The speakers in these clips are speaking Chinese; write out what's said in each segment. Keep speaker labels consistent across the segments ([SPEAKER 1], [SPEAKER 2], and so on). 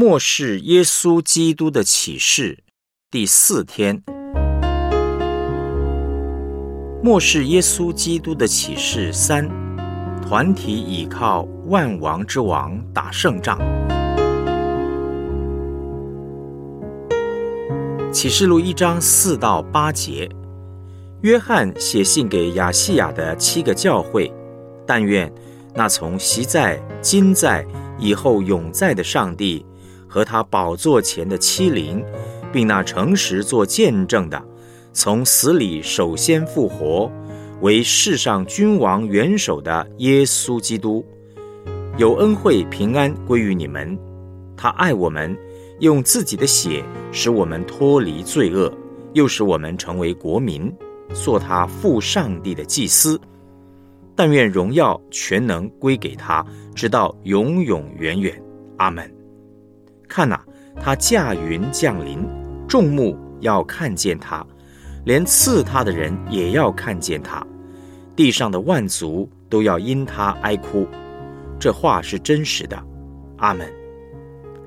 [SPEAKER 1] 末世耶稣基督的启示第四天。末世耶稣基督的启示三：团体倚靠万王之王打胜仗。启示录一章四到八节，约翰写信给亚细亚的七个教会，但愿那从昔在、今在、以后永在的上帝和他宝座前的欺凌，并那诚实做见证的，从死里首先复活，为世上君王元首的耶稣基督，有恩惠平安归于你们。他爱我们。用自己的血使我们脱离罪恶，又使我们成为国民，做他父上帝的祭司。但愿荣耀全能归给他，直到永永远远。阿门。看呐，他驾云降临，众目要看见他，连刺他的人也要看见他，地上的万族都要因他哀哭。这话是真实的。阿门。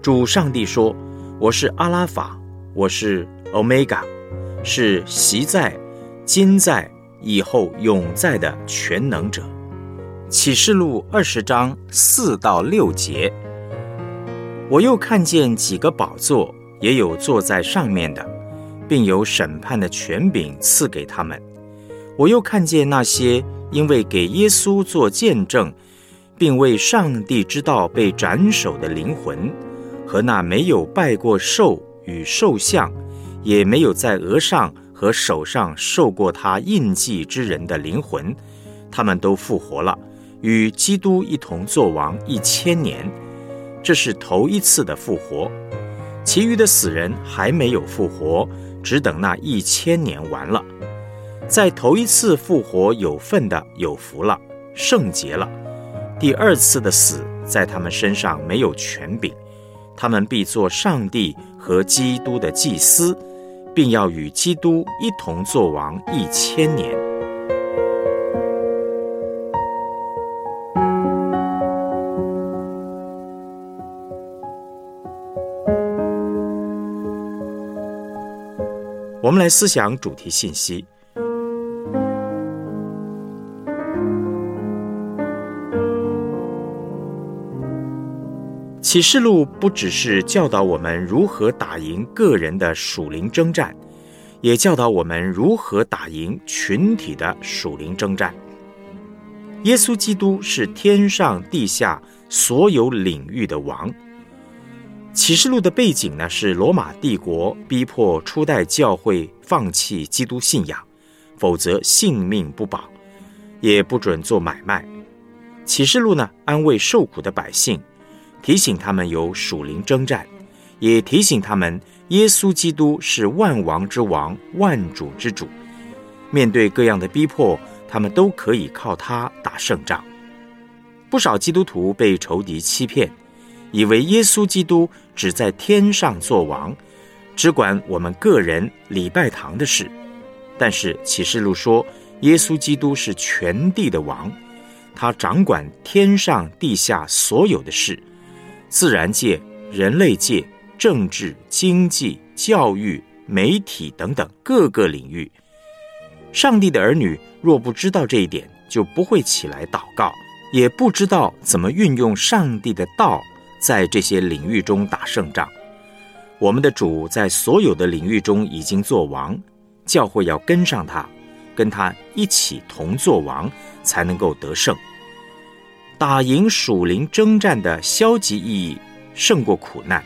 [SPEAKER 1] 主上帝说：“我是阿拉法，我是欧米伽，是习在、今在、以后永在的全能者。”启示录二十章四到六节。我又看见几个宝座，也有坐在上面的，并有审判的权柄赐给他们。我又看见那些因为给耶稣做见证，并为上帝之道被斩首的灵魂。和那没有拜过兽与兽像，也没有在额上和手上受过他印记之人的灵魂，他们都复活了，与基督一同作王一千年。这是头一次的复活，其余的死人还没有复活，只等那一千年完了。在头一次复活有份的有福了，圣洁了。第二次的死在他们身上没有权柄。他们必做上帝和基督的祭司，并要与基督一同作王一千年。我们来思想主题信息。启示录不只是教导我们如何打赢个人的属灵征战，也教导我们如何打赢群体的属灵征战。耶稣基督是天上地下所有领域的王。启示录的背景呢，是罗马帝国逼迫初代教会放弃基督信仰，否则性命不保，也不准做买卖。启示录呢，安慰受苦的百姓。提醒他们有属灵征战，也提醒他们耶稣基督是万王之王、万主之主。面对各样的逼迫，他们都可以靠他打胜仗。不少基督徒被仇敌欺骗，以为耶稣基督只在天上做王，只管我们个人礼拜堂的事。但是启示录说，耶稣基督是全地的王，他掌管天上地下所有的事。自然界、人类界、政治、经济、教育、媒体等等各个领域，上帝的儿女若不知道这一点，就不会起来祷告，也不知道怎么运用上帝的道在这些领域中打胜仗。我们的主在所有的领域中已经做王，教会要跟上他，跟他一起同做王，才能够得胜。打赢属灵征战的消极意义胜过苦难。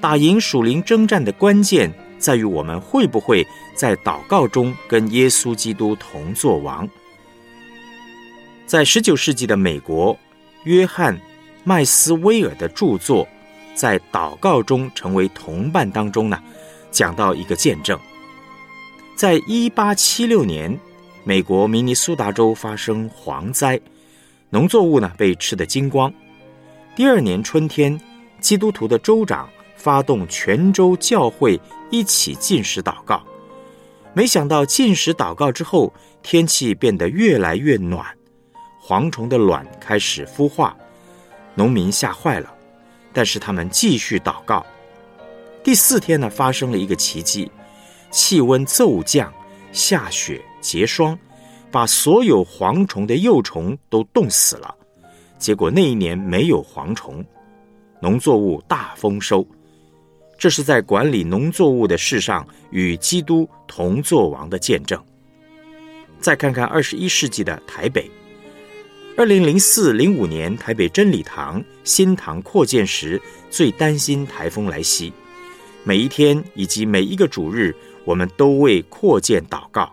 [SPEAKER 1] 打赢属灵征战的关键在于我们会不会在祷告中跟耶稣基督同作王。在十九世纪的美国，约翰·麦斯威尔的著作《在祷告中成为同伴》当中呢，讲到一个见证。在一八七六年，美国明尼苏达州发生蝗灾。农作物呢被吃得精光。第二年春天，基督徒的州长发动全州教会一起进食祷告。没想到进食祷告之后，天气变得越来越暖，蝗虫的卵开始孵化，农民吓坏了。但是他们继续祷告。第四天呢，发生了一个奇迹，气温骤降，下雪结霜，把所有蝗虫的幼虫都冻死了。结果那一年没有蝗虫，农作物大丰收。这是在管理农作物的事上与基督同作王的见证。再看看二十一世纪的台北，二零零四零五年台北真理堂新堂扩建时，最担心台风来袭。每一天以及每一个主日，我们都为扩建祷告。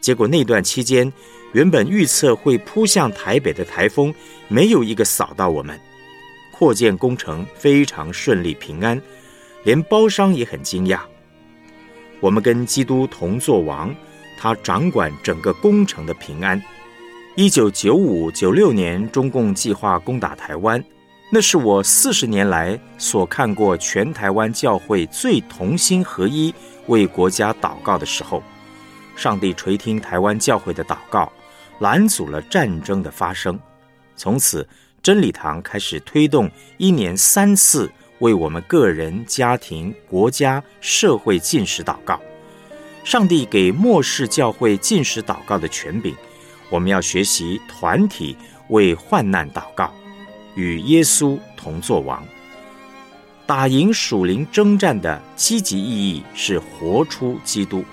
[SPEAKER 1] 结果那段期间，原本预测会扑向台北的台风，没有一个扫到我们。扩建工程非常顺利平安，连包商也很惊讶。我们跟基督同作王，他掌管整个工程的平安。一九九五九六年，中共计划攻打台湾。那是我四十年来所看过全台湾教会最同心合一为国家祷告的时候，上帝垂听台湾教会的祷告，拦阻了战争的发生。从此，真理堂开始推动一年三次为我们个人、家庭、国家、社会进食祷告。上帝给末世教会进食祷告的权柄，我们要学习团体为患难祷告。与耶稣同作王，打赢属灵征战的积极意义是活出基督。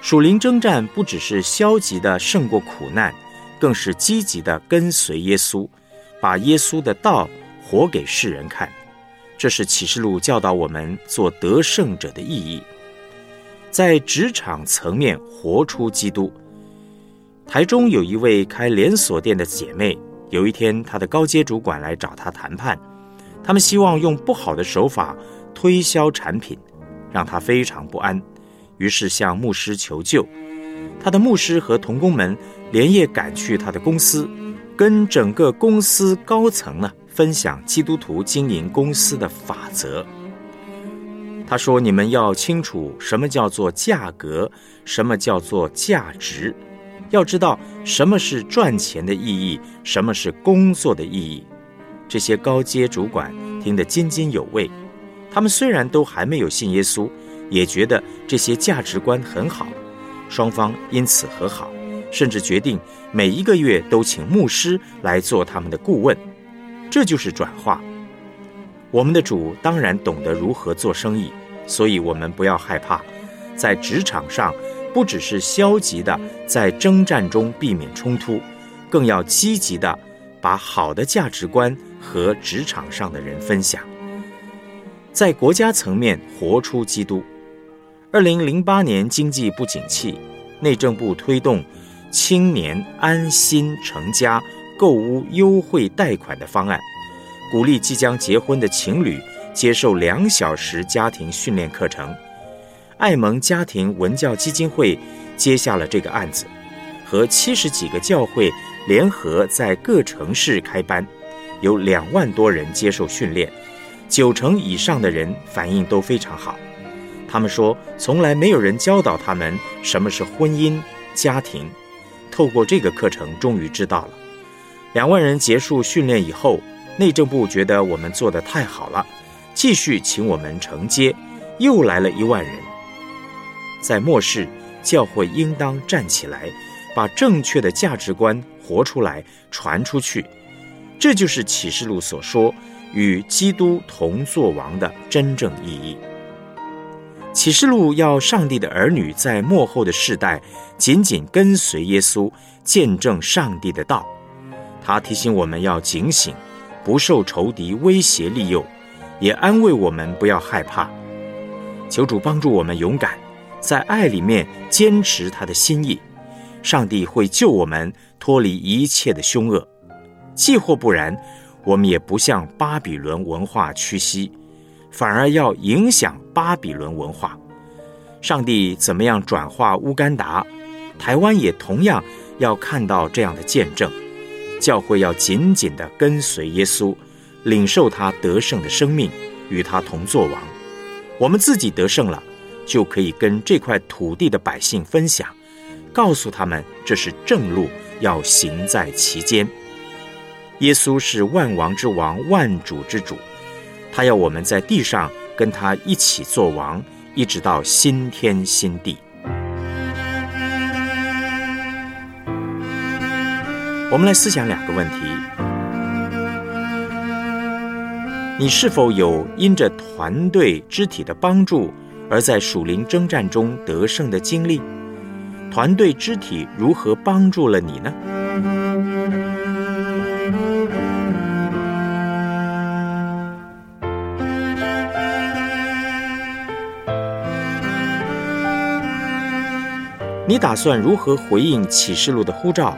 [SPEAKER 1] 属灵征战不只是消极的胜过苦难，更是积极的跟随耶稣，把耶稣的道活给世人看。这是启示录教导我们做得胜者的意义。在职场层面活出基督。台中有一位开连锁店的姐妹。有一天，她的高阶主管来找她谈判，他们希望用不好的手法推销产品，让她非常不安，于是向牧师求救。他的牧师和同工们连夜赶去他的公司，跟整个公司高层呢分享基督徒经营公司的法则。他说：“你们要清楚什么叫做价格，什么叫做价值。”要知道什么是赚钱的意义，什么是工作的意义。这些高阶主管听得津津有味。他们虽然都还没有信耶稣，也觉得这些价值观很好。双方因此和好，甚至决定每一个月都请牧师来做他们的顾问。这就是转化。我们的主当然懂得如何做生意，所以我们不要害怕，在职场上。不只是消极的在征战中避免冲突，更要积极的把好的价值观和职场上的人分享。在国家层面活出基督。二零零八年经济不景气，内政部推动青年安心成家购屋优惠贷款的方案，鼓励即将结婚的情侣接受两小时家庭训练课程。爱蒙家庭文教基金会接下了这个案子，和七十几个教会联合在各城市开班，有两万多人接受训练，九成以上的人反应都非常好。他们说，从来没有人教导他们什么是婚姻家庭，透过这个课程，终于知道了。两万人结束训练以后，内政部觉得我们做得太好了，继续请我们承接，又来了一万人。在末世，教会应当站起来，把正确的价值观活出来、传出去。这就是启示录所说与基督同作王的真正意义。启示录要上帝的儿女在末后的世代紧紧跟随耶稣，见证上帝的道。他提醒我们要警醒，不受仇敌威胁利诱，也安慰我们不要害怕。求主帮助我们勇敢。在爱里面坚持他的心意，上帝会救我们脱离一切的凶恶。既或不然，我们也不向巴比伦文化屈膝，反而要影响巴比伦文化。上帝怎么样转化乌干达？台湾也同样要看到这样的见证。教会要紧紧地跟随耶稣，领受他得胜的生命，与他同作王。我们自己得胜了。就可以跟这块土地的百姓分享，告诉他们这是正路，要行在其间。耶稣是万王之王，万主之主。他要我们在地上跟他一起做王，一直到新天新地。我们来思想两个问题：你是否有因着团队肢体的帮助，而在属灵征战中得胜的经历？团队肢体如何帮助了你呢？你打算如何回应启示录的呼召？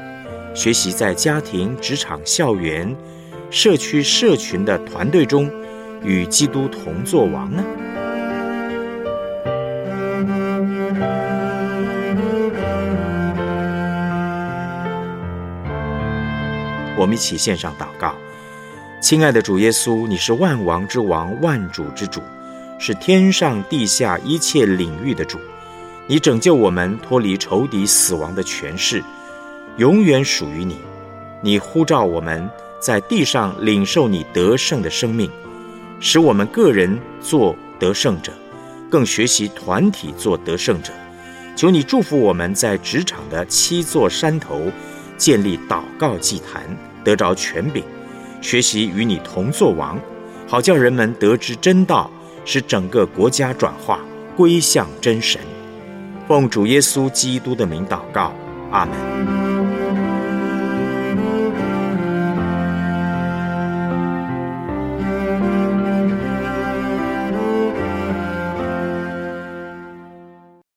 [SPEAKER 1] 学习在家庭、职场、校园、社区、社群的团队中，与基督同作王呢？我们一起献上祷告，亲爱的主耶稣，你是万王之王、万主之主，是天上地下一切领域的主，你拯救我们脱离仇敌死亡的权势。永远属于你，你呼召我们在地上领受你得胜的生命，使我们个人做得胜者，更学习团体做得胜者。求你祝福我们在职场的七座山头建立祷告祭坛，得着权柄，学习与你同作王，好叫人们得知真道，使整个国家转化归向真神。奉主耶稣基督的名祷告，阿门。